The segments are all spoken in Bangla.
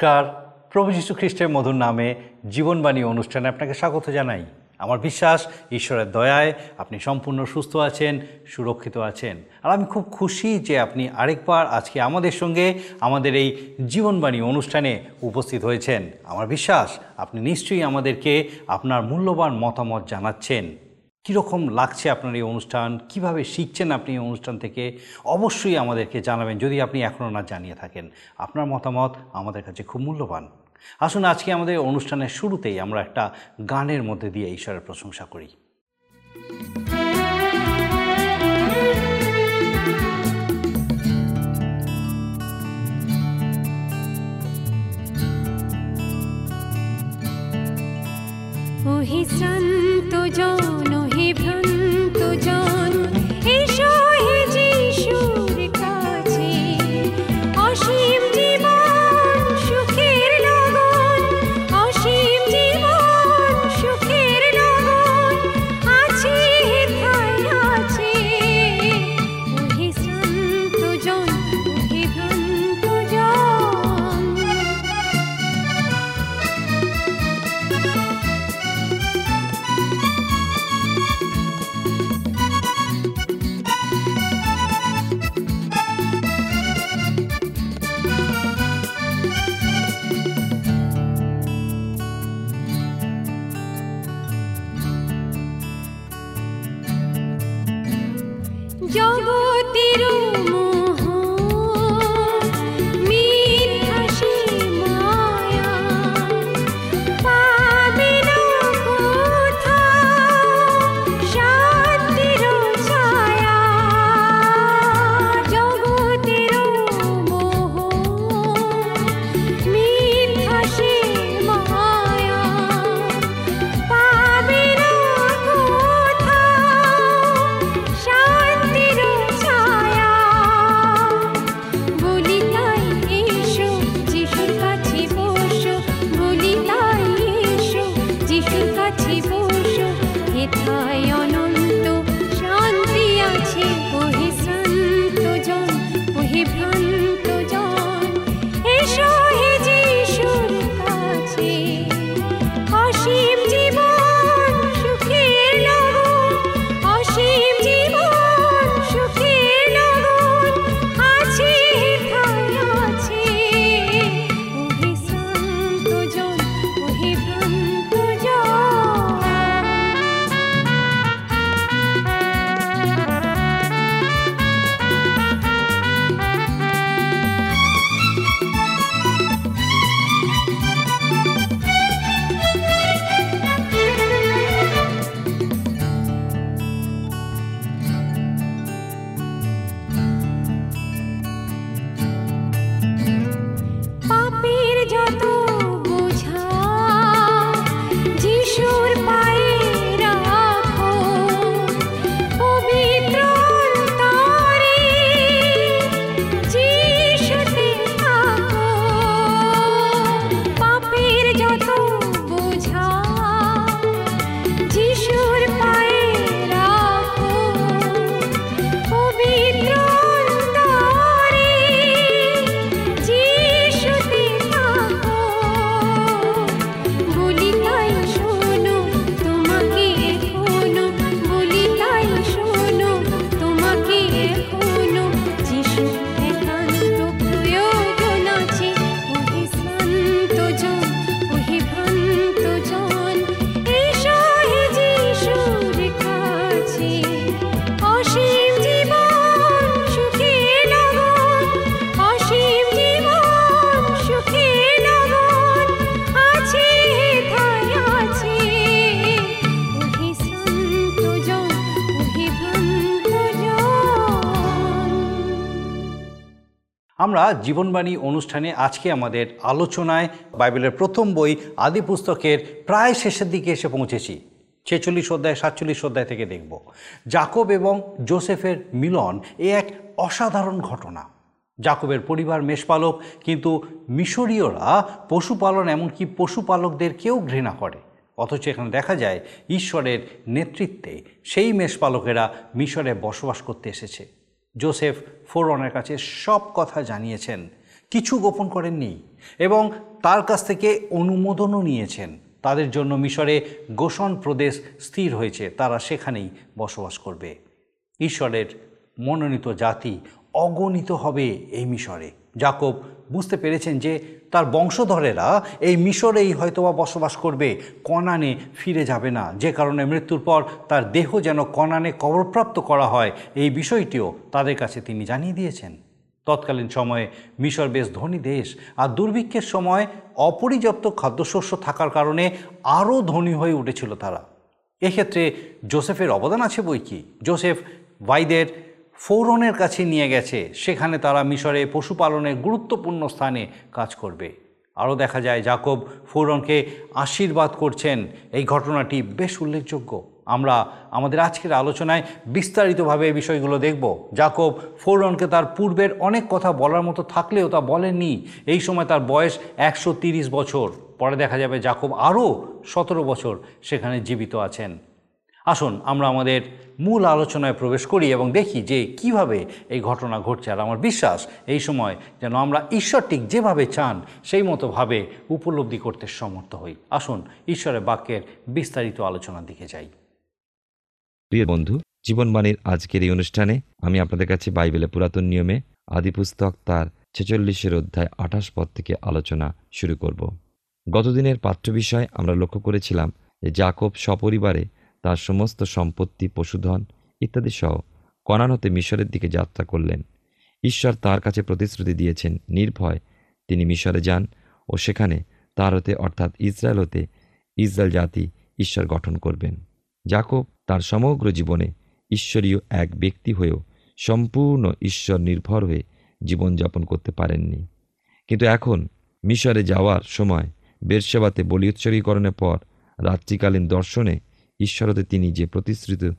নমস্কার। প্রভু যীশু খ্রিস্টের মধুর নামে জীবনবাণী অনুষ্ঠানে আপনাকে স্বাগত জানাই। আমার বিশ্বাস, ঈশ্বরের দয়ায় আপনি সম্পূর্ণ সুস্থ আছেন, সুরক্ষিত আছেন। আর আমি খুব খুশি যে আপনি আরেকবার আজকে আমাদের সঙ্গে আমাদের এই জীবনবাণী অনুষ্ঠানে উপস্থিত হয়েছেন। আমার বিশ্বাস, আপনি নিশ্চয়ই আমাদেরকে আপনার মূল্যবান মতামত জানাচ্ছেন। কীরকম লাগছে আপনার এই অনুষ্ঠান? কীভাবে শিখছেন আপনি এই অনুষ্ঠান থেকে? অবশ্যই আমাদেরকে জানাবেন, যদি আপনি এখনও না জানিয়ে থাকেন। আপনার মতামত আমাদের কাছে খুব মূল্যবান। আসুন, আজকে আমাদের অনুষ্ঠানের শুরুতেই আমরা একটা গানের মধ্যে দিয়ে ঈশ্বরের প্রশংসা করি। ওহে শ্রান্ত জন আমরা জীবনবাণী অনুষ্ঠানে আজকে আমাদের আলোচনায় বাইবেলের প্রথম বই আদি পুস্তকের প্রায় শেষের দিকে এসে পৌঁছেছি। ছেচল্লিশ অধ্যায়, সাতচল্লিশ অধ্যায় থেকে দেখব। জাকব এবং জোসেফের মিলন এ এক অসাধারণ ঘটনা। জাকবের পরিবার মেষপালক, কিন্তু মিশরীয়রা পশুপালন এমনকি পশুপালকদেরকেও ঘৃণা করে। অথচ এখানে দেখা যায়, ঈশ্বরের নেতৃত্বে সেই মেষপালকেরা মিশরে বসবাস করতে এসেছে। জোসেফ ফোরনের কাছে সব কথা জানিয়েছেন। কিছু গোপন করেননি এবং তার কাছ থেকে অনুমোদনও নিয়েছেন। তাদের জন্য মিশরে গোসন প্রদেশ স্থির হয়েছে। তারা সেখানেই বসবাস করবে। ঈশ্বরের মনোনীত জাতি অগণিত হবে এই মিশরে। জাকব বুঝতে পেরেছেন যে তার বংশধরেরা এই মিশরেই হয়তোবা বসবাস করবে, কনানে ফিরে যাবে না। যে কারণে মৃত্যুর পর তার দেহ যেন কনানে কবরপ্রাপ্ত করা হয়, এই বিষয়টিও তাদের কাছে তিনি জানিয়ে দিয়েছেন। তৎকালীন সময়ে মিশর বেশ ধনী দেশ, আর দুর্ভিক্ষের সময় অপর্যাপ্ত খাদ্যশস্য থাকার কারণে আরও ধনী হয়ে উঠেছিল তারা। এক্ষেত্রে জোসেফের অবদান আছে বই কি? জোসেফ ভাইদের ফৌরনের কাছে নিয়ে গেছে। সেখানে তারা মিশরে পশুপালনের গুরুত্বপূর্ণ স্থানে কাজ করবে। আরও দেখা যায়, জাকব ফৌরনকে আশীর্বাদ করছেন। এই ঘটনাটি বেশ উল্লেখযোগ্য। আমরা আমাদের আজকের আলোচনায় বিস্তারিতভাবে এই বিষয়গুলো দেখব। জাকব ফৌরনকে তার পূর্বের অনেক কথা বলার মতো থাকলেও তা বলেননি। এই সময় তার বয়স একশো বছর। পরে দেখা যাবে, জাকব আরও সতেরো বছর সেখানে জীবিত আছেন। আসুন, আমরা আমাদের মূল আলোচনায় প্রবেশ করি এবং দেখি যে কীভাবে এই ঘটনা ঘটছে। আর আমার বিশ্বাস, এই সময় যেন আমরা ঈশ্বর ঠিক যেভাবে চান, সেই মতোভাবে উপলব্ধি করতে সমর্থ হই। আসুন, ঈশ্বরের বাক্যের বিস্তারিত আলোচনার দিকে যাই। প্রিয় বন্ধু, জীবনবাণীর আজকের এই অনুষ্ঠানে আমি আপনাদের কাছে বাইবেলের পুরাতন নিয়মে আদি পুস্তক তার ছেচল্লিশের অধ্যায় আঠাশ পদ থেকে আলোচনা শুরু করব। গতদিনের পাঠ্য বিষয় আমরা লক্ষ্য করেছিলাম যে জাকব সপরিবারে তার সমস্ত সম্পত্তি, পশুধন ইত্যাদি সহ কনান হতে মিশরের দিকে যাত্রা করলেন। ঈশ্বর তার কাছে প্রতিশ্রুতি দিয়েছেন, নির্ভয় তিনি মিশরে যান ও সেখানে তার হতে অর্থাৎ ইসরায়েল হতে ইসরায়েল জাতি ঈশ্বর গঠন করবেন। জাকব তার সমগ্র জীবনে ঈশ্বরীয় এক ব্যক্তি হয়েও সম্পূর্ণ ঈশ্বর নির্ভর হয়ে জীবনযাপন করতে পারেননি। কিন্তু এখন মিশরে যাওয়ার সময় বেরসেবাতে বলি উৎসর্গীকরণের পর রাত্রিকালীন দর্শনে ঈশ্বরতে তিনি যে প্রতিশ্রুত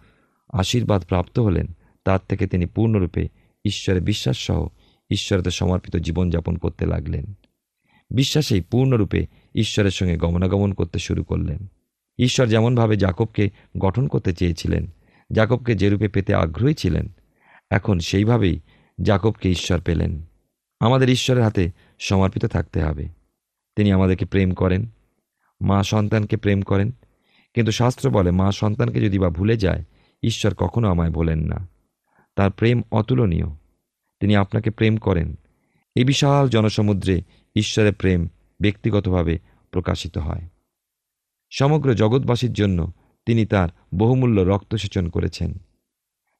আশীর্বাদ প্রাপ্ত হলেন, তার থেকে তিনি পূর্ণরূপে ঈশ্বরে বিশ্বাসসহ ঈশ্বরতে সমর্পিত জীবনযাপন করতে লাগলেন। বিশ্বাসেই পূর্ণরূপে ঈশ্বরের সঙ্গে গমনাগমন করতে শুরু করলেন। ঈশ্বর যেমনভাবে জাকবকে গঠন করতে চেয়েছিলেন, জাকবকে যে রূপে পেতে আগ্রহী ছিলেন, এখন সেইভাবেই জাকবকে ঈশ্বর পেলেন। আমাদের ঈশ্বরের হাতে সমর্পিত থাকতে হবে। তিনি আমাদেরকে প্রেম করেন, মা সন্তানকে প্রেম করেন কিন্তু শাস্ত্র বলে, মা সন্তানকে যদি বা ভুলে যায়, ঈশ্বর কখনো আমায় বলেন না। তার প্রেম অতুলনীয়। তিনি আপনাকে প্রেম করেন। এই বিশাল জনসমুদ্রে ঈশ্বরের প্রেম ব্যক্তিগতভাবে প্রকাশিত হয়। সমগ্র জগৎবাসীর জন্য তিনি তার বহুমূল্য রক্তসেচন করেছেন,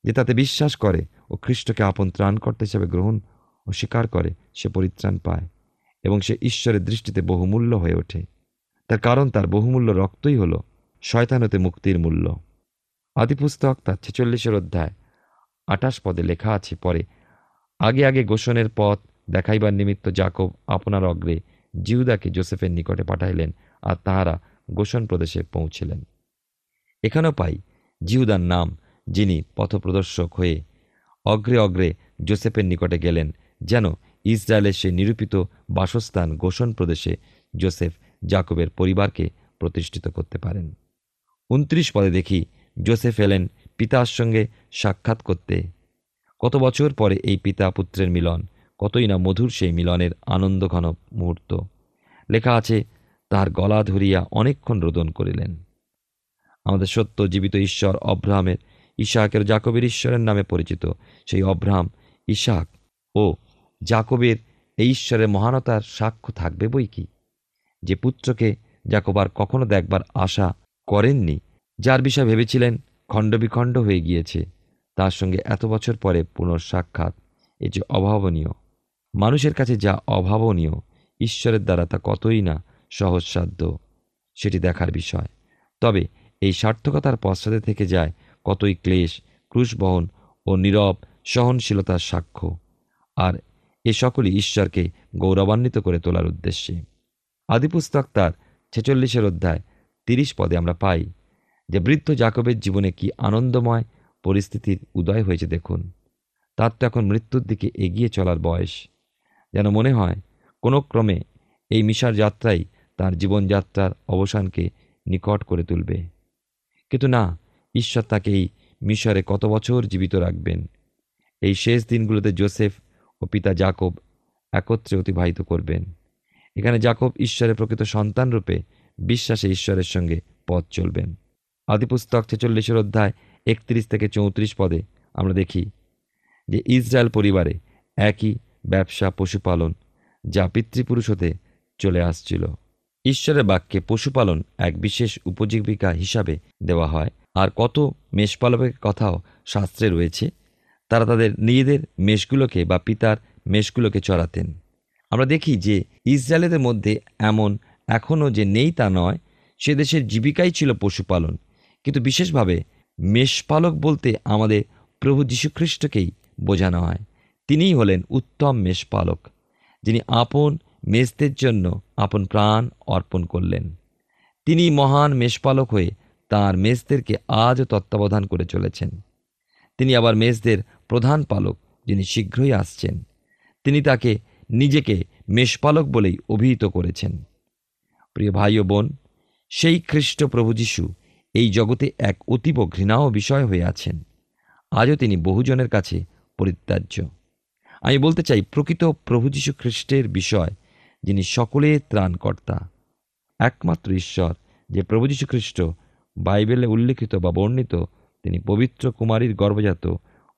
যে তাতে বিশ্বাস করে ও খ্রিস্টকে আপন ত্রাণকর্তা হিসেবে গ্রহণ ও স্বীকার করে সে পরিত্রাণ পায় এবং সে ঈশ্বরের দৃষ্টিতে বহুমূল্য হয়ে ওঠে। তার কারণ তার বহুমূল্য রক্তই হল শয়তানতে মুক্তির মূল্য। আদিপুস্তক তার ছেচল্লিশের অধ্যায় আটাশ পদে লেখা আছে, পরে, আগে আগে গোষণের পথ দেখাইবার নিমিত্ত জাকব আপনার অগ্রে জিউদাকে জোসেফের নিকটে পাঠাইলেন আর তাহারা গোষণ প্রদেশে পৌঁছিলেন। এখানেও পাই জিহুদার নাম যিনি পথপ্রদর্শক হয়ে অগ্রে অগ্রে জোসেফের নিকটে গেলেন, যেন ইসরায়েলের সে নিরূপিত বাসস্থান গোষণ প্রদেশে জোসেফ জাকবের পরিবারকে প্রতিষ্ঠিত করতে পারেন। উনত্রিশ পদে দেখি জোসেফ এলেন পিতার সঙ্গে সাক্ষাৎ করতে। কত বছর পরে এই পিতা পুত্রের মিলন, কতই না মধুর সেই মিলনের আনন্দঘন মুহূর্ত। লেখা আছে, তার গলা ধরিয়া অনেকক্ষণ রোদন করিলেন। আমাদের সত্য জীবিত ঈশ্বর অব্রাহামের ইশাকের জাকবের ঈশ্বরের নামে পরিচিত। সেই অব্রাহাম, ইশাক, ও জাকবের এই ঈশ্বরের মহানতার সাক্ষ্য থাকবে বই কি? যে পুত্রকে জাকব আর কখনো দেখবার আশা করেননি। যার বিষয় ভেবেছিলেন খণ্ডবিখণ্ড হয়ে গিয়েছে। তার সঙ্গে এত বছর পরে পুনঃসাক্ষাৎ এ যে অভাবনীয়। মানুষের কাছে যা অভাবনীয়, ঈশ্বরের দ্বারা তা কতই না সহজসাধ্য, সেটি দেখার বিষয়। তবে এই সার্থকতার পশ্চাতে থেকে যায় কতই ক্লেশ, ক্রুশবহন ও নীরব সহনশীলতার সাক্ষ্য। আর এ সকলই ঈশ্বরকে গৌরবান্বিত করে তোলার উদ্দেশ্যে। আদিপুস্তক তার ছেচল্লিশের অধ্যায় তিরিশ পদে আমরা পাই, যে বৃদ্ধ জাকবের জীবনে কি আনন্দময় পরিস্থিতির উদয় হয়েছে দেখুন। তার তো এখন মৃত্যুর দিকে এগিয়ে চলার বয়স। যেন মনে হয়, কোনো ক্রমে এই মিশার যাত্রাই তার জীবনযাত্রার অবসানকে নিকট করে তুলবে। কিন্তু না, ঈশ্বর তাকে এই মিশরে কত বছর জীবিত রাখবেন? এই শেষ দিনগুলোতে জোসেফ ও পিতা জাকব একত্রে অতিবাহিত করবেন। এখানে জাকব ঈশ্বরের প্রকৃত সন্তানরূপে রূপে বিশ্বাসে ঈশ্বরের সঙ্গে পথ চলবেন। আদিপুস্তক ছেচল্লিশের অধ্যায় একত্রিশ থেকে চৌত্রিশ পদে আমরা দেখি যে ইসরায়েল পরিবারে একই ব্যবসা পশুপালন যা পিতৃপুরুষ হতে চলে আসছিল। ঈশ্বরের বাক্যে পশুপালন এক বিশেষ উপজীবিকা হিসাবে দেওয়া হয়। আর কত মেষপালকের কথাও শাস্ত্রে রয়েছে। তারা তাদের নিজেদের মেষগুলোকে বা পিতার মেষগুলোকে চড়াতেন। আমরা দেখি যে ইসরায়েলের মধ্যে এমন এখনও যে নেই তা নয়, সে দেশের জীবিকাই ছিল পশুপালন। কিন্তু বিশেষভাবে মেষপালক বলতে আমাদের প্রভু যীশুখ্রিস্টকেই বোঝানো হয়। তিনিই হলেন উত্তম মেষপালক, যিনি আপন মেষদের জন্য আপন প্রাণ অর্পণ করলেন। তিনি মহান মেষপালক হয়ে তাঁর মেষদেরকে আজও তত্ত্বাবধান করে চলেছেন। তিনি আবার মেষদের প্রধান পালক, যিনি শীঘ্রই আসছেন। তিনি তাকে নিজেকে মেষপালক বলেই অভিহিত করেছেন। প্রিয় ভাই ও বোন, সেই খ্রিস্ট প্রভু যীশু এই জগতে এক অতীব ঘৃণাও বিষয় হয়ে আছেন। আজও তিনি বহুজনের কাছে পরিত্যাজ্য। আমি বলতে চাই, প্রকৃত প্রভু যীশু খ্রিস্টের বিষয় যিনি সকলের ত্রাণকর্তা, একমাত্র ঈশ্বর যে প্রভু যীশু খ্রিস্ট বাইবেলে উল্লিখিত বা বর্ণিত, তিনি পবিত্র কুমারীর গর্ভজাত,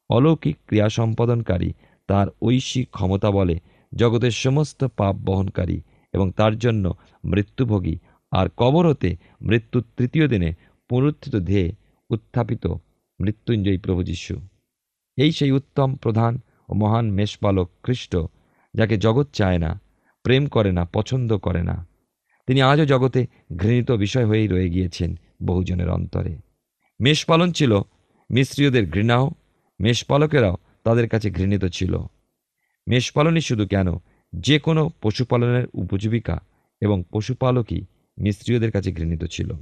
অলৌকিক ক্রিয়া সম্পাদনকারী, তার ঐশিক ক্ষমতা বলে জগতের সমস্ত পাপ বহনকারী এবং তার জন্য মৃত্যুভোগী আর কবর হতে মৃত্যুর তৃতীয় দিনে পুনরুত্থিত ধেয়ে উত্থাপিত মৃত্যুঞ্জয়ী প্রভু যীশু। এই সেই উত্তম, প্রধান ও মহান মেষপালক খ্রিস্ট, যাকে জগৎ চায় না, প্রেম করে না, পছন্দ করে না। তিনি আজও জগতে ঘৃণিত বিষয় হয়েই রয়ে গিয়েছেন বহুজনের অন্তরে। মেষপালন ছিল মিশ্রীয়দের ঘৃণাও, মেষপালকেরাও তাদের কাছে ঘৃণিত ছিল। মেষপালনই শুধু কেন যে কোনো পশুপালনের উপজীবিকা এবং পশুপালকই মিস্ত্রীয়দের কাছে ঘৃণিত ছিল।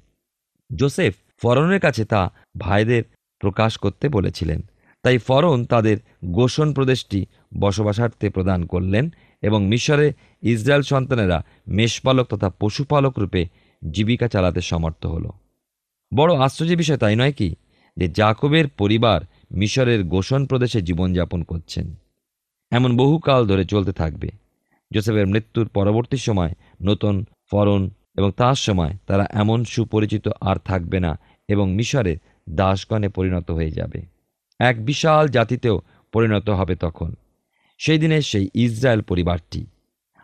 জোসেফ ফরনের কাছে তা ভাইদের প্রকাশ করতে বলেছিলেন। তাই ফরন তাদের গোষণ প্রদেশটি বসবাসার্থে প্রদান করলেন এবং মিশরে ইসরায়েল সন্তানেরা মেষপালক তথা পশুপালক রূপে জীবিকা চালাতে সমর্থ হল। বড় আশ্চর্যের বিষয় তাই নয় কি? যে জাকবের পরিবার মিশরের গোষণ প্রদেশে জীবনযাপন করছেন। এমন বহুকাল ধরে চলতে থাকবে। জোসেফের মৃত্যুর পরবর্তী সময় নতুন ফরন এবং তার সময় তারা এমন সুপরিচিত আর থাকবে না এবং মিশরের দাসগণে পরিণত হয়ে যাবে। এক বিশাল জাতিতেও পরিণত হবে তখন। সেই দিনে সেই ইসরায়েল পরিবারটি।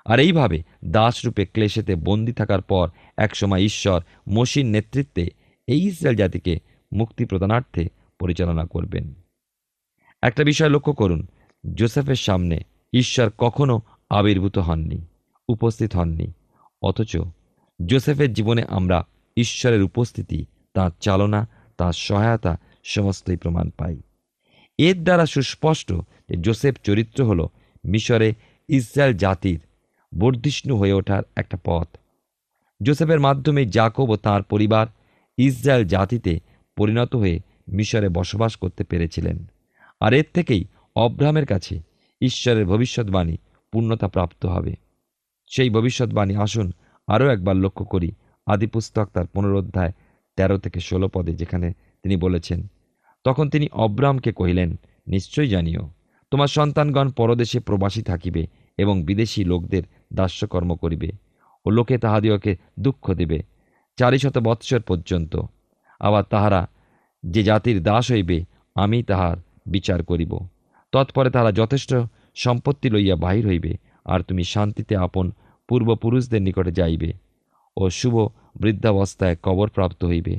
আর এইভাবে দাসরূপে ক্লেশেতে বন্দি থাকার পর একসময় ঈশ্বর মসির নেতৃত্বে এই ইসরায়েল জাতিকে মুক্তি প্রদানার্থে পরিচালনা করবেন। একটা বিষয় লক্ষ্য করুন, জোসেফের সামনে ঈশ্বর কখনো আবির্ভূত হননি, উপস্থিত হননি। অথচ জোসেফের জীবনে আমরা ঈশ্বরের উপস্থিতি, তাঁর চালনা, তাঁর সহায়তা সমস্তই প্রমাণ পাই। এর দ্বারা সুস্পষ্ট যে জোসেফ চরিত্র হল মিশরে ইসরায়েল জাতির বর্ধিষ্ণু হয়ে ওঠার একটা পথ। জোসেফের মাধ্যমে জাকব ও তাঁর পরিবার ইসরায়েল জাতিতে পরিণত হয়ে মিশরে বসবাস করতে পেরেছিলেন। আর এর থেকেই অব্রাহামের কাছে ঈশ্বরের ভবিষ্যৎবাণী পূর্ণতা প্রাপ্ত হবে। সেই ভবিষ্যৎবাণী আসুন, আরও একবার লক্ষ্য করি। আদিপুস্তক তার পুনরোধ্যায় তেরো থেকে ষোলো পদে, যেখানে তিনি বলেছেন, তখন তিনি অব্রামকে কহিলেন নিশ্চয় জানিও, তোমার সন্তানগণ পরদেশে প্রবাসী থাকিবে এবং বিদেশি লোকদের দাস্যকর্ম করিবে ও লোকে তাহাদিওকে দুঃখ দিবে চারিশত বৎসর পর্যন্ত। আবার তাহারা যে জাতির দাস হইবে আমি তাহার বিচার করিব। তৎপরে তাহারা যথেষ্ট সম্পত্তি লইয়া বাহির হইবে, আর তুমি শান্তিতে আপন পূর্বপুরুষদের নিকটে যাইবে ও শুভ বৃদ্ধাবস্থায় কবর প্রাপ্ত হইবে।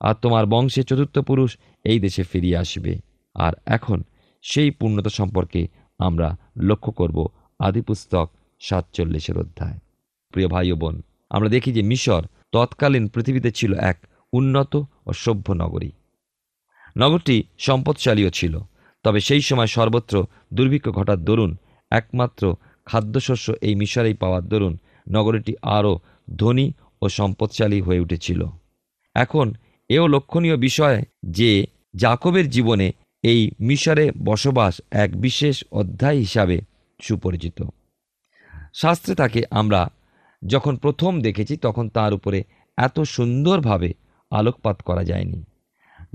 আর তোমার বংশে চতুর্থ পুরুষ এই দেশে ফিরিয়ে আসবে, আর এখন সেই পূর্ণতা সম্পর্কে আমরা লক্ষ্য করব আদিপুস্তক সাতচল্লিশের অধ্যায়। প্রিয় ভাই ও বোন, আমরা দেখি যে মিশর তৎকালীন পৃথিবীতে ছিল এক উন্নত ও সভ্য নগরী। নগরটি সম্পদশালীও ছিল। তবে সেই সময় সর্বত্র দুর্ভিক্ষ ঘটার দরুন, একমাত্র খাদ্যশস্য এই মিশরেই পাওয়ার দরুন, নগরীটি আরও ধনী ও সম্পদশালী হয়ে উঠেছিল। এখন এও লক্ষণীয় বিষয় যে, জাকবের জীবনে এই মিশরে বসবাস এক বিশেষ অধ্যায় হিসাবে সুপরিচিত। শাস্ত্রে তাকে আমরা যখন প্রথম দেখেছি, তখন তার উপরে এত সুন্দরভাবে আলোকপাত করা যায়নি।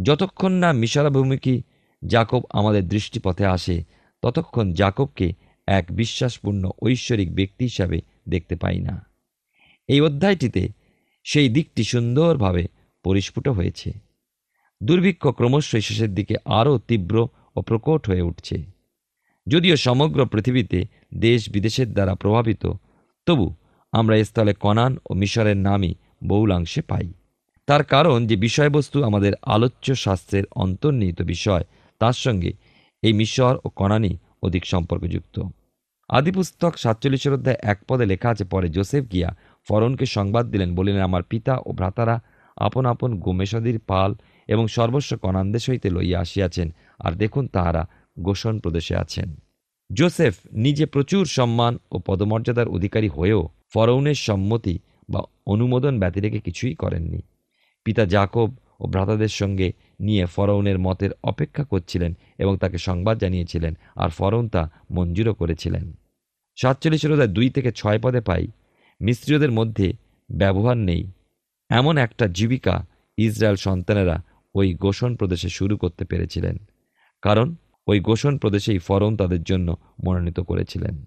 যতক্ষণ না মিশরাভূমিকি জাকব আমাদের দৃষ্টিপথে আসে, ততক্ষণ জাকবকে এক বিশ্বাসপূর্ণ ঐশ্বরিক ব্যক্তি হিসাবে দেখতে পাই না। এই অধ্যায়টিতে সেই দিকটি সুন্দরভাবে পরিস্ফুট হয়েছে। দুর্ভিক্ষ ক্রমশই শেষের দিকে আরও তীব্র ও প্রকট হয়ে উঠছে। যদিও সমগ্র পৃথিবীতে দেশ বিদেশের দ্বারা প্রভাবিত, তবু আমরা স্থলে কনান ও মিশরের নামই বহুলাংশে পাই। তার কারণ যে বিষয়বস্তু আমাদের আলোচ্য শাস্ত্রের অন্তর্নিহিত বিষয় তার সঙ্গে এই মিশর ও কনানি অধিক সম্পর্কযুক্ত। আদিপুস্তক সাতচল্লিশের অধ্যায় এক পদে লেখা আছে, পরে জোসেফ গিয়া ফরনকে সংবাদ দিলেন, বলিলেন, আমার পিতা ও ভ্রাতারা আপন আপন গোমেশাদির পাল এবং সর্বস্ব কনান্দেশ হইতে লইয়া আসিয়াছেন, আর দেখুন তাহারা গোষণ প্রদেশে আছেন। জোসেফ নিজে প্রচুর সম্মান ও পদমর্যাদার অধিকারী হয়েও ফরৌনের সম্মতি বা অনুমোদন ব্যতিরেকে কিছুই করেননি। পিতা জাকব ও ভ্রাতাদের সঙ্গে নিয়ে ফরৌনের মতের অপেক্ষা করছিলেন এবং তাকে সংবাদ জানিয়েছিলেন আর ফরৌন তা মঞ্জুরও করেছিলেন। সাতচল্লিশের অধ্যায় দুই থেকে ছয় পদে পাই। মিস্ত্রীয়দের মধ্যে ব্যবহার নেই। এমন একটা জীবিকা ইসরায়েল সন্তানেরা ওই গোষণ প্রদেশে শুরু করতে পেরেছিলেন। কারণ ওই গোষণ প্রদেশেই ফরন তাদের জন্য মনোনীত করেছিলেন।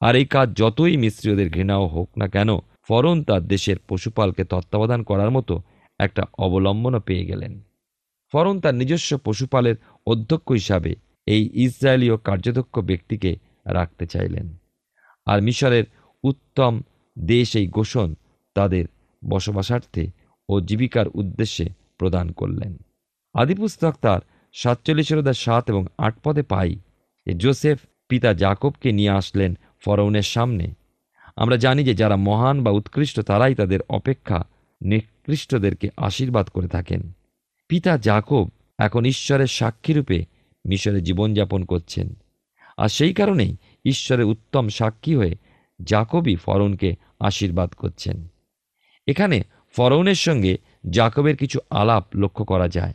আর এই কাজ যতই মিস্ত্রীয়দের ঘৃণাও হোক না কেন ফরন তার দেশের পশুপালকে তত্ত্বাবধান করার মতো একটা অবলম্বনও পেয়ে গেলেন। ফরন তার নিজস্ব পশুপালের অধ্যক্ষ হিসাবে এই ইসরায়েলীয় কার্যদক্ষ ব্যক্তিকে রাখতে চাইলেন। আর মিশরের উত্তম দেশ এই গোষণ তাদের বসবাসার্থে ও জীবিকার উদ্দেশ্যে প্রদান করলেন। আদিপুস্তক তার সাতচল্লিশের অধ্যায় সাত এবং আট পদে পাই যে জোসেফ পিতা জাকবকে নিয়ে আসলেন ফরৌনের সামনে। আমরা জানি যে যারা মহান বা উৎকৃষ্ট তারাই তাদের অপেক্ষা নিকৃষ্টদেরকে আশীর্বাদ করে থাকেন। পিতা জাকব এখন ঈশ্বরের সাক্ষীরূপে মিশরে জীবনযাপন করছেন। আর সেই কারণেই ঈশ্বরের উত্তম সাক্ষী হয়ে জাকবই ফরৌনকে আশীর্বাদ করছেন। এখানে ফরৌনের সঙ্গে জাকবের কিছু আলাপ লক্ষ্য করা যায়।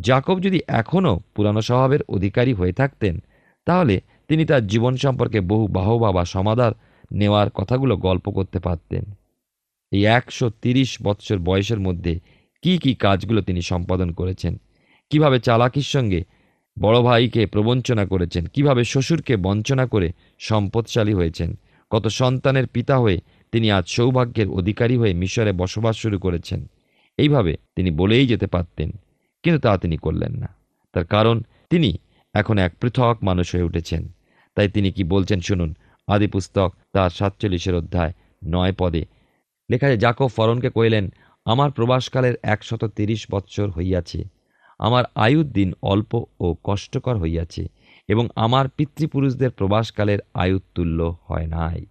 জাকব যদি এখনও পুরানো স্বভাবের অধিকারী হয়ে থাকতেন, তাহলে তিনি তার জীবন সম্পর্কে বহু বাহবা বা সমাধার নেওয়ার কথাগুলো গল্প করতে পারতেন। এই একশো তিরিশ বৎসর বয়সের মধ্যে কি কি কাজগুলো তিনি সম্পাদন করেছেন? কীভাবে চালাকির সঙ্গে বড় ভাইকে প্রবঞ্চনা করেছেন? কীভাবে শ্বশুরকে বঞ্চনা করে সম্পদশালী হয়েছেন? কত সন্তানের পিতা হয়ে তিনি আজ সৌভাগ্যের অধিকারী হয়ে মিশরে বসবাস শুরু করেছেন? এইভাবে তিনি বলেই যেতে পারতেন, কিন্তু তা তিনি করলেন না। তার কারণ, তিনি এখন এক পৃথক মানুষ হয়ে উঠেছেন। তাই তিনি কি বলছেন শুনুন, আদি পুস্তক তার সাতচল্লিশের অধ্যায় নয় পদে লেখা যায় জাকব ফরনকে কইলেন আমার প্রবাসকালের একশত তিরিশ বৎসর হইয়াছে। আমার আয়ুর দিন অল্প ও কষ্টকর হইয়াছে এবং আমার পিতৃপুরুষদের প্রবাসকালের আয়ুর তুল্য হয় নাই।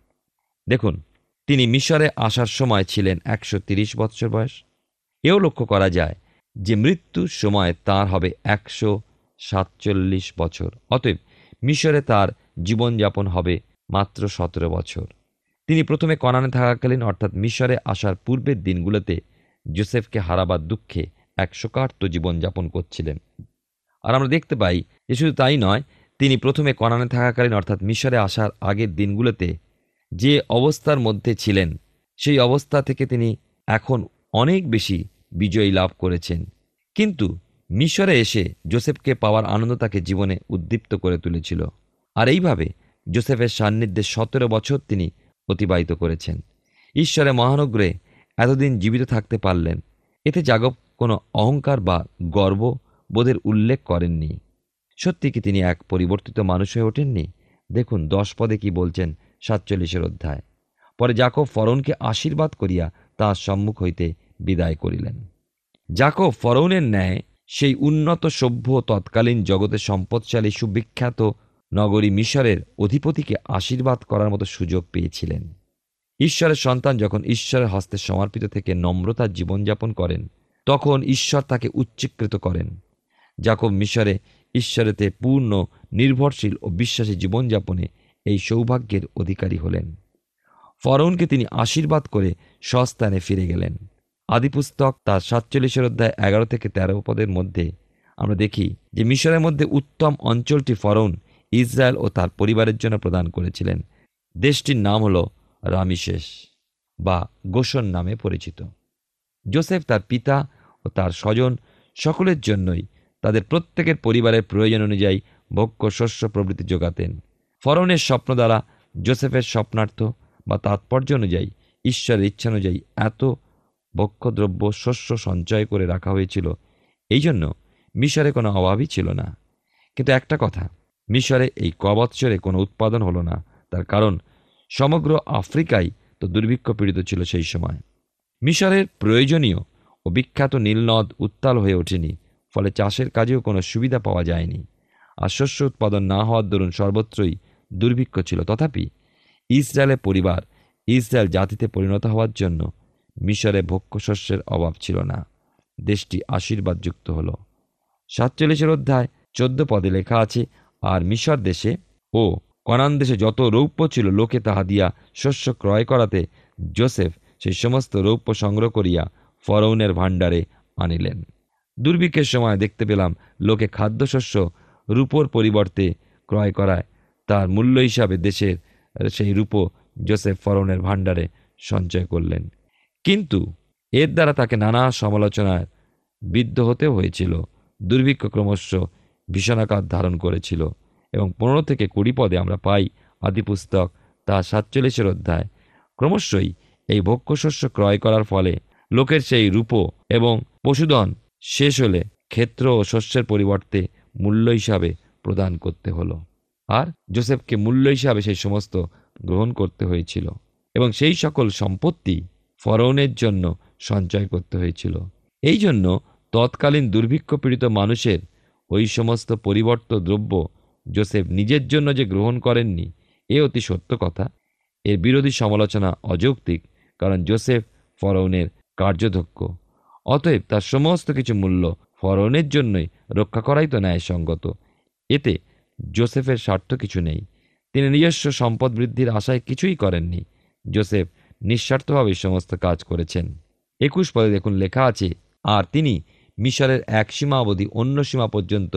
দেখুন, তিনি মিশরে আসার সময় ছিলেন একশো তিরিশ বৎসর বয়স। এও লক্ষ্য করা যায় যে মৃত্যুর সময় তার হবে একশো সাতচল্লিশ বছর, অতএব মিশরে তার জীবনযাপন হবে মাত্র সতেরো বছর। তিনি প্রথমে কনানে থাকাকালীন অর্থাৎ মিশরে আসার পূর্বের দিনগুলোতে জোসেফকে হারাবার দুঃখে এক শোকার্ত জীবনযাপন করছিলেন। আর আমরা দেখতে পাই যে শুধু তাই নয়, তিনি প্রথমে কনানে থাকাকালীন, অর্থাৎ মিশরে আসার আগের দিনগুলোতে যে অবস্থার মধ্যে ছিলেন, সেই অবস্থা থেকে তিনি এখন অনেক বেশি বিজয়ী লাভ করেছেন। কিন্তু মিশরে এসে জোসেফকে পাওয়ার আনন্দ তাকে জীবনে উদ্দীপ্ত করে তুলেছিল। আর এইভাবে জোসেফের সান্নিধ্যে সতেরো বছর তিনি অতিবাহিত করেছেন। ঈশ্বরে মহানগ্রে এতদিন জীবিত থাকতে পারলেন, এতে জাগব কোনো অহংকার বা গর্ব বোধের উল্লেখ করেননি। সত্যি কি তিনি এক পরিবর্তিত মানুষ হয়ে ওঠেননি? দেখুন, দশ পদে কি বলছেন সাতচল্লিশের অধ্যায়। পরে জাকব ফরৌনকে আশীর্বাদ করিয়া তাঁর সম্মুখ হইতে বিদায় করিলেন। জাকব ফরৌনের ন্যায় সেই উন্নত সভ্য তৎকালীন জগতে সম্পদশালী সুবিখ্যাত নগরী মিশরের অধিপতিকে আশীর্বাদ করার মতো সুযোগ পেয়েছিলেন। ঈশ্বরের সন্তান যখন ঈশ্বরের হস্তে সমর্পিত থেকে নম্রতার জীবনযাপন করেন, তখন ঈশ্বর তাকে উচ্চীকৃত করেন। জাকব মিশরে ঈশ্বরেতে পূর্ণ, নির্ভরশীল ও বিশ্বাসী জীবনযাপনে এই সৌভাগ্যের অধিকারী হলেন। ফরৌনকে তিনি আশীর্বাদ করে স্বস্থানে ফিরে গেলেন। আদিপুস্তক তার সাতচল্লিশের অধ্যায় এগারো থেকে তেরো পদের মধ্যে আমরা দেখি যে মিশরের মধ্যে উত্তম অঞ্চলটি ফরৌন ইসরায়েল ও তার পরিবারের জন্য প্রদান করেছিলেন। দেশটির নাম হল রামিশেষ বা গোসন নামে পরিচিত। জোসেফ তার পিতা ও তার স্বজন সকলের জন্যই তাদের প্রত্যেকের পরিবারের প্রয়োজন অনুযায়ী ভক্ষ্য শস্য প্রভৃতি যোগাতেন। ফরনের স্বপ্ন দ্বারা জোসেফের স্বপ্নার্থ বা তাৎপর্য অনুযায়ী, ঈশ্বরের ইচ্ছানুযায়ী এত ভক্ষ্যদ্রব্য শস্য সঞ্চয় করে রাখা হয়েছিল এই জন্য মিশরে কোনো অভাবই ছিল না। কিন্তু একটা কথা, মিশরে এই কবৎসরে কোনো উৎপাদন হলো না, তার কারণ সমগ্র আফ্রিকায় তো দুর্ভিক্ষ পীড়িত ছিল সেই সময়। মিশরের প্রয়োজনীয় ও বিখ্যাত নীলনদ উত্তাল হয়ে ওঠেনি, ফলে চাষের কাজেও কোনো সুবিধা পাওয়া যায়নি। আর শস্য উৎপাদন না হওয়ার দরুন সর্বত্রই দুর্ভিক্ষ ছিল। তথাপি ইসরায়েলের পরিবার ইসরায়েল জাতিতে পরিণত হওয়ার জন্য মিশরে ভক্ষ্যশস্যের অভাব ছিল না। দেশটি আশীর্বাদযুক্ত হল। সাতচল্লিশের অধ্যায় চোদ্দ পদে লেখা আছে, আর মিশর দেশে ও কনান দেশে যত রৌপ্য ছিল, লোকে তাহা দিয়া শস্য ক্রয় করাতে জোসেফ সেই সমস্ত রৌপ্য সংগ্রহ করিয়া ফরৌনের ভাণ্ডারে আনিলেন। দুর্ভিক্ষের সময় দেখতে পেলাম, লোকে খাদ্যশস্য রূপোর পরিবর্তে ক্রয় করায়। তার মূল্য হিসাবে দেশের সেই রূপো জোসেফ ফরৌনের ভাণ্ডারে সঞ্চয় করলেন। কিন্তু এর দ্বারা তাকে নানা সমালোচনায় বিদ্ধ হতে হয়েছিল। দুর্ভিক্ষ ক্রমশ ভীষণাকার ধারণ করেছিল। এবং পনেরো থেকে কুড়ি পদে আমরা পাই আদিপুস্তক, তা সাতচল্লিশের অধ্যায়। ক্রমশই এই ভক্ষ্যশস্য ক্রয় করার ফলে লোকের সেই রূপ এবং পশুধন শেষ হলে ক্ষেত্র ও শস্যের পরিবর্তে মূল্য হিসাবে প্রদান করতে হলো। আর জোসেফকে মূল্য হিসাবে সেই সমস্ত গ্রহণ করতে হয়েছিল এবং সেই সকল সম্পত্তি ফরৌনের জন্য সঞ্চয় করতে হয়েছিল। এই জন্য তৎকালীন দুর্ভিক্ষ পীড়িত মানুষের ওই সমস্ত পরিবর্ত দ্রব্য জোসেফ নিজের জন্য যে গ্রহণ করেননি, এ অতি সত্য কথা। এর বিরোধী সমালোচনা অযৌক্তিক, কারণ জোসেফ ফরৌনের কার্যধক্ষ অতএব তার সমস্ত কিছু মূল্য ফরৌনের জন্যই রক্ষা করাই তো ন্যায়সঙ্গত। এতে জোসেফের স্বার্থ কিছু নেই। তিনি নিজস্ব সম্পদ বৃদ্ধির আশায় কিছুই করেননি। জোসেফ নিঃস্বার্থভাবে সমস্ত কাজ করেছেন। একুশ পদে দেখুন লেখা আছে, আর তিনি মিশরের এক সীমা অবধি অন্য সীমা পর্যন্ত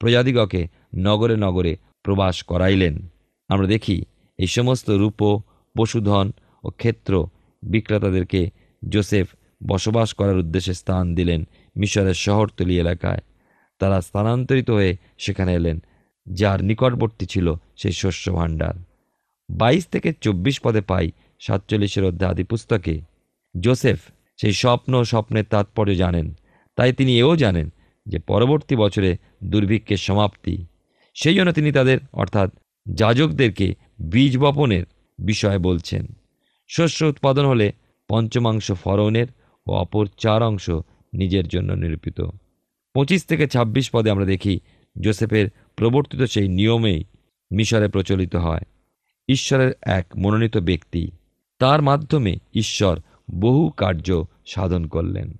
প্রজাদিগকে নগরে নগরে প্রবাস করাইলেন। আমরা দেখি এই সমস্ত রূপ পশুধন ও ক্ষেত্র বিক্রেতাদেরকে জোসেফ বসবাস করার উদ্দেশ্যে স্থান দিলেন মিশরের শহরতলি এলাকায়। তারা স্থানান্তরিত হয়ে সেখানে এলেন, যার নিকটবর্তী ছিল সেই শস্য ভাণ্ডার। বাইশ থেকে চব্বিশ পদে পাই সাতচল্লিশের অধ্যায় আদি পুস্তকে। জোসেফ সেই স্বপ্ন স্বপ্নের তাৎপর্য জানেন। তাই তিনি এও জানেন যে পরবর্তী বছরে দুর্ভিক্ষের সমাপ্তি। সেই জন্য তিনি তাদের, অর্থাৎ যাজকদেরকে বীজ বপনের বিষয়ে বলছেন। শস্য উৎপাদন হলে পঞ্চমাংশ ফরৌনের ও অপর চার অংশ নিজের জন্য নিরূপিত। পঁচিশ থেকে ২৬ পদে আমরা দেখি জোসেফের প্রবর্তিত সেই নিয়মেই মিশরে প্রচলিত হয়। ঈশ্বরের এক মনোনীত ব্যক্তি। তার মাধ্যমে ঈশ্বর বহু কার্য সাধন করলেন।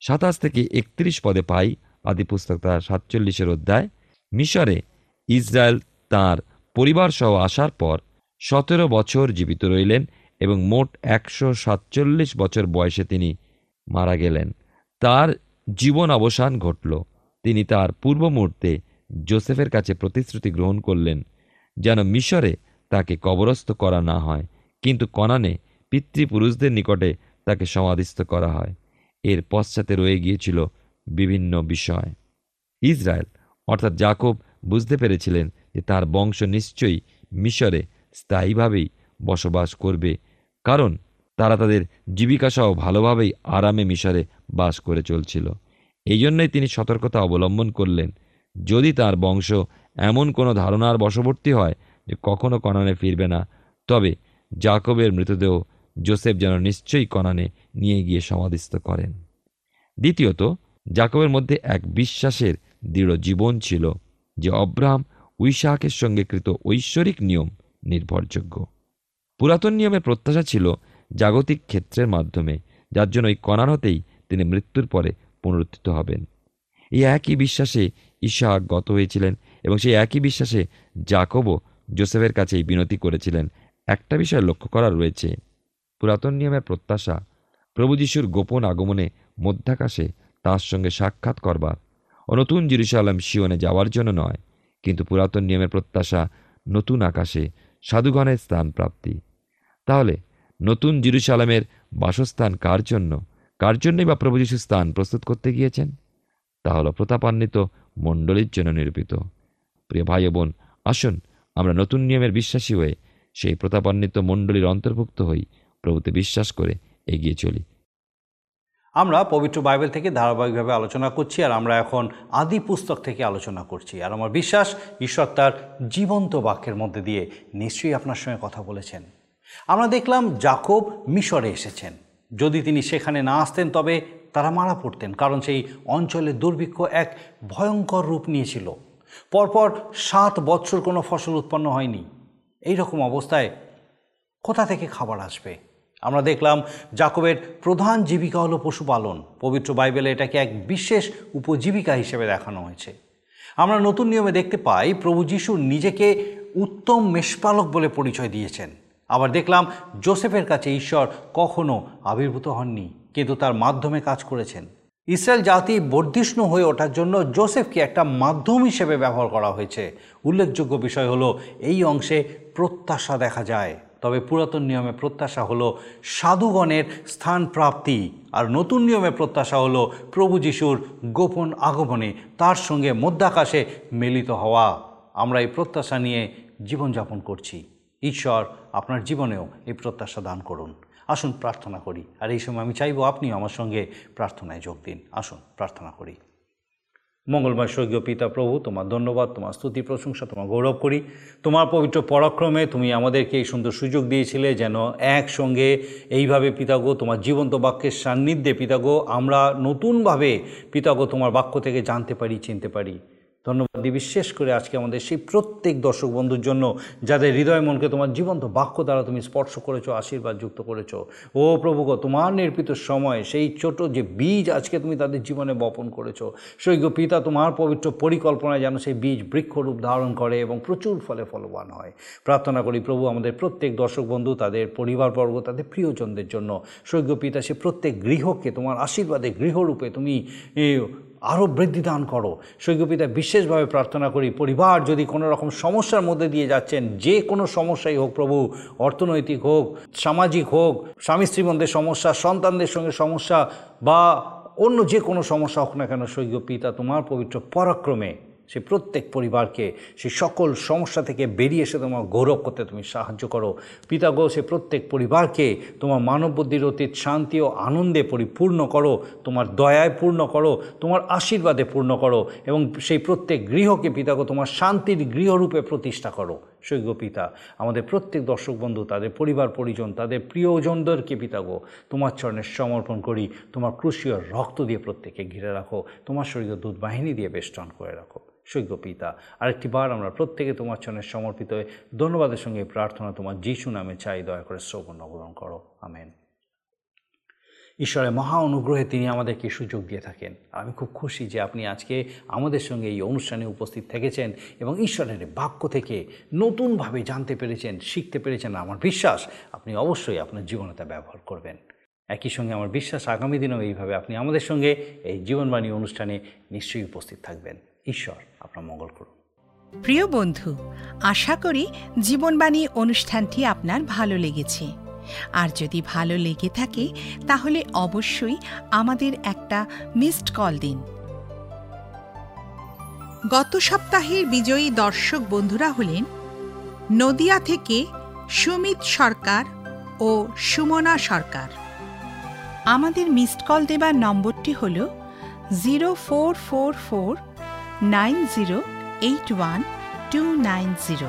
সাতাশ থেকে একত্রিশ পদে পাই আদিপুস্তক তার সাতচল্লিশের অধ্যায়। মিশরে ইসরায়েল তার পরিবার সহ আসার পর সতেরো বছর জীবিত রইলেন এবং মোট একশো সাতচল্লিশ বছর বয়সে তিনি মারা গেলেন। তার জীবন অবসান ঘটল। তিনি তার পূর্ব মুহূর্তে জোসেফের কাছে প্রতিশ্রুতি গ্রহণ করলেন যেন মিশরে তাকে কবরস্থ করা না হয়, কিন্তু কনানে পিতৃপুরুষদের নিকটে তাকে সমাধিস্থ করা হয়। এর পশ্চাতে রয়ে গিয়েছিল বিভিন্ন বিষয়। ইসরায়েল, অর্থাৎ জাকব বুঝতে পেরেছিলেন যে তার বংশ নিশ্চয়ই মিশরে স্থায়ীভাবেই বসবাস করবে, কারণ তারা তাদের জীবিকাসহ ভালোভাবেই আরামে মিশরে বাস করে চলছিল। এই জন্যই তিনি সতর্কতা অবলম্বন করলেন। যদি তার বংশ এমন কোনো ধারণার বশবর্তী হয় যে কখনো কনানে ফিরবে না, তবে জাকবের মৃতদেহ জোসেফ যেন নিশ্চয়ই কনানে নিয়ে গিয়ে সমাধিস্থ করেন। দ্বিতীয়ত, জাকবের মধ্যে এক বিশ্বাসের দৃঢ় জীবন ছিল। যে অব্রাহাম উইসাহাকের সঙ্গে কৃত ঐশ্বরিক নিয়ম নির্ভরযোগ্য। পুরাতন নিয়মের প্রত্যাশা ছিল জাগতিক ক্ষেত্রের মাধ্যমে, যার জন্য ওই কণার হতেই তিনি মৃত্যুর পরে পুনরুত্থিত হবেন। এই একই বিশ্বাসে ইশাক গত হয়েছিলেন এবং সেই একই বিশ্বাসে জাকবও জোসেফের কাছেই বিনতি করেছিলেন। একটা বিষয় লক্ষ্য করা রয়েছে, পুরাতন নিয়মের প্রত্যাশা প্রভু যিশুর গোপন আগমনে মধ্যাকাশে তার সঙ্গে সাক্ষাৎ করবার ও নতুন জিরুসালাম শিওনে যাওয়ার জন্য নয়, কিন্তু পুরাতন নিয়মের প্রত্যাশা নতুন আকাশে সাধুগণের স্থান প্রাপ্তি। তাহলে নতুন জিরুসালামের বাসস্থান কার জন্য? কার জন্যই বা প্রভু যিশু স্থান প্রস্তুত করতে গিয়েছেন? তা হলো প্রতাপান্বিত মণ্ডলীর জন্য নিরূপিত। প্রিয় ভাই বোন, আসুন আমরা নতুন নিয়মের বিশ্বাসী হয়ে সেই প্রতাপান্বিত মণ্ডলীর অন্তর্ভুক্ত হই, প্রভুতে বিশ্বাস করে এগিয়ে চলি। আমরা পবিত্র বাইবেল থেকে ধারাবাহিকভাবে আলোচনা করছি আর আমরা এখন আদি পুস্তক থেকে আলোচনা করছি। আর আমার বিশ্বাস, ঈশ্বর তার জীবন্ত বাক্যের মধ্যে দিয়ে নিশ্চয়ই আপনার সঙ্গে কথা বলেছেন। আমরা দেখলাম জাকব মিশরে এসেছেন। যদি তিনি সেখানে না আসতেন, তবে তারা মারা পড়তেন, কারণ সেই অঞ্চলে দুর্ভিক্ষ এক ভয়ঙ্কর রূপ নিয়েছিল। পরপর সাত বছর কোনো ফসল উৎপন্ন হয়নি। এই রকম অবস্থায় কোথা থেকে খাবার আসবে? আমরা দেখলাম জাকবের প্রধান জীবিকা হলো পশুপালন। পবিত্র বাইবেলে এটাকে এক বিশেষ উপজীবিকা হিসেবে দেখানো হয়েছে। আমরা নতুন নিয়মে দেখতে পাই, প্রভু যিশু নিজেকে উত্তম মেষপালক বলে পরিচয় দিয়েছেন। আবার দেখলাম, জোসেফের কাছে ঈশ্বর কখনো আবির্ভূত হননি, কিন্তু তার মাধ্যমে কাজ করেছেন। ইসরায়েল জাতি বর্ধিষ্ণু হয়ে ওঠার জন্য জোসেফকে একটা মাধ্যম হিসেবে ব্যবহার করা হয়েছে। উল্লেখযোগ্য বিষয় হলো, এই অংশে প্রত্যাশা দেখা যায়। তবে পুরাতন নিয়মে প্রত্যাশা হলো সাধুগণের স্থান প্রাপ্তি। আর নতুন নিয়মে প্রত্যাশা হলো প্রভু যিশুর গোপন আগমনে তার সঙ্গে মধ্যাকাশে মিলিত হওয়া। আমরা এই প্রত্যাশা নিয়ে জীবনযাপন করছি। ঈশ্বর আপনার জীবনেও এই প্রত্যাশা দান করুন। আসুন প্রার্থনা করি। আর এই সময় আমি চাইব আপনিও আমার সঙ্গে প্রার্থনায় যোগ দিন। আসুন, প্রার্থনা করি। মঙ্গলময় স্বর্গীয় পিতা প্রভু, তোমার ধন্যবাদ, তোমার স্তুতি, প্রশংসা, তোমার গৌরব করি। তোমার পবিত্র পরাক্রমে তুমি আমাদেরকে এই সুন্দর সুযোগ দিয়েছিলে যেন একসঙ্গে এইভাবে পিতাগো, তোমার জীবন্ত বাক্যের সান্নিধ্যে পিতাগো, আমরা নতুনভাবে পিতাগো, তোমার বাক্য থেকে জানতে পারি, চিনতে পারি। ধন্যবাদ দিই বিশেষ করে আজকে আমাদের সেই প্রত্যেক দর্শক বন্ধুর জন্য যাদের হৃদয় মনকে তোমার জীবন্ত বাক্য দ্বারা তুমি স্পর্শ করেছ, আশীর্বাদ যুক্ত করেছ। ও প্রভু গো, তোমার নির্পিত সময়, সেই ছোট যে বীজ আজকে তুমি তাদের জীবনে বপন করেছ সৈক্য পিতা তোমার পবিত্র পরিকল্পনায় যেন সেই বীজ বৃক্ষরূপ ধারণ করে এবং প্রচুর ফলে ফলবান হয়। প্রার্থনা করি প্রভু আমাদের প্রত্যেক দর্শক বন্ধু, তাদের পরিবারবর্গ, তাদের প্রিয়জনদের জন্য সৈক্য পিতা সে প্রত্যেক গৃহকে তোমার আশীর্বাদে গৃহরূপে তুমি আরও বৃদ্ধি দান করো। সৈক্যপিতা বিশেষভাবে প্রার্থনা করি, পরিবার যদি কোনো রকম সমস্যার মধ্যে দিয়ে যাচ্ছেন, যে কোনো সমস্যাই হোক প্রভু, অর্থনৈতিক হোক, সামাজিক হোক, স্বামী স্ত্রী মধ্যে সমস্যা, সন্তানদের সঙ্গে সমস্যা বা অন্য যে কোনো সমস্যা হোক না কেন সৈক্য পিতা তোমার পবিত্র পরাক্রমে সে প্রত্যেক পরিবারকে সে সকল সমস্যা থেকে বেরিয়ে এসে তোমার গৌরব করতে তুমি সাহায্য করো। পিতা গো সে প্রত্যেক পরিবারকে তোমার মানব বুদ্ধির অতীত, শান্তি ও আনন্দে পরিপূর্ণ করো, তোমার দয়ায় পূর্ণ করো, তোমার আশীর্বাদে পূর্ণ করো এবং সেই প্রত্যেক গৃহকে পিতাগো তোমার শান্তির গৃহরূপে প্রতিষ্ঠা করো। সৈক্য পিতা আমাদের প্রত্যেক দর্শক বন্ধু, তাদের পরিবার, পরিজন, তাদের প্রিয়জনদেরকে পিতা গো, তোমার চরণে সমর্পণ করি। তোমার ক্রুশীয় রক্ত দিয়ে প্রত্যেককে ঘিরে রাখো। তোমার শরীর দুধ বাহিনী দিয়ে বেষ্টন করে রাখো। সৈক্য পিতা আরেকটি বার আমরা প্রত্যেকে তোমার চরণে সমর্পিত হয়ে ধন্যবাদের সঙ্গে প্রার্থনা তোমার যিশু নামে চাই। দয়া করে শ্রবণ গ্রহণ করো। আমেন। ঈশ্বরের মহা অনুগ্রহে তিনি আমাদেরকে সুযোগ দিয়ে থাকেন। আমি খুব খুশি যে আপনি আজকে আমাদের সঙ্গে এই অনুষ্ঠানে উপস্থিত থেকেছেন এবং ঈশ্বরের বাক্য থেকে নতুনভাবে জানতে পেরেছেন, শিখতে পেরেছেন আমার বিশ্বাস। আপনি অবশ্যই আপনার জীবনে তা ব্যবহার করবেন। একই সঙ্গে আমার বিশ্বাস, আগামী দিনেও এইভাবে আপনি আমাদের সঙ্গে এই জীবনবাণী অনুষ্ঠানে নিশ্চয়ই উপস্থিত থাকবেন। ঈশ্বর আপনার মঙ্গল করুন। প্রিয় বন্ধু, আশা করি জীবনবাণী অনুষ্ঠানটি আপনার ভালো লেগেছে। আর যদি ভালো লেগে থাকে, তাহলে অবশ্যই আমাদের একটা মিসড কল দিন। গত সপ্তাহের বিজয়ী দর্শক বন্ধুরা হলেন নদিয়া থেকে সুমিত সরকার ও সুমনা সরকার। আমাদের মিসড কল দেবার নম্বরটি হল zero four four four nine zero eight one two nine zero.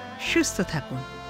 সুস্থ থাকুন।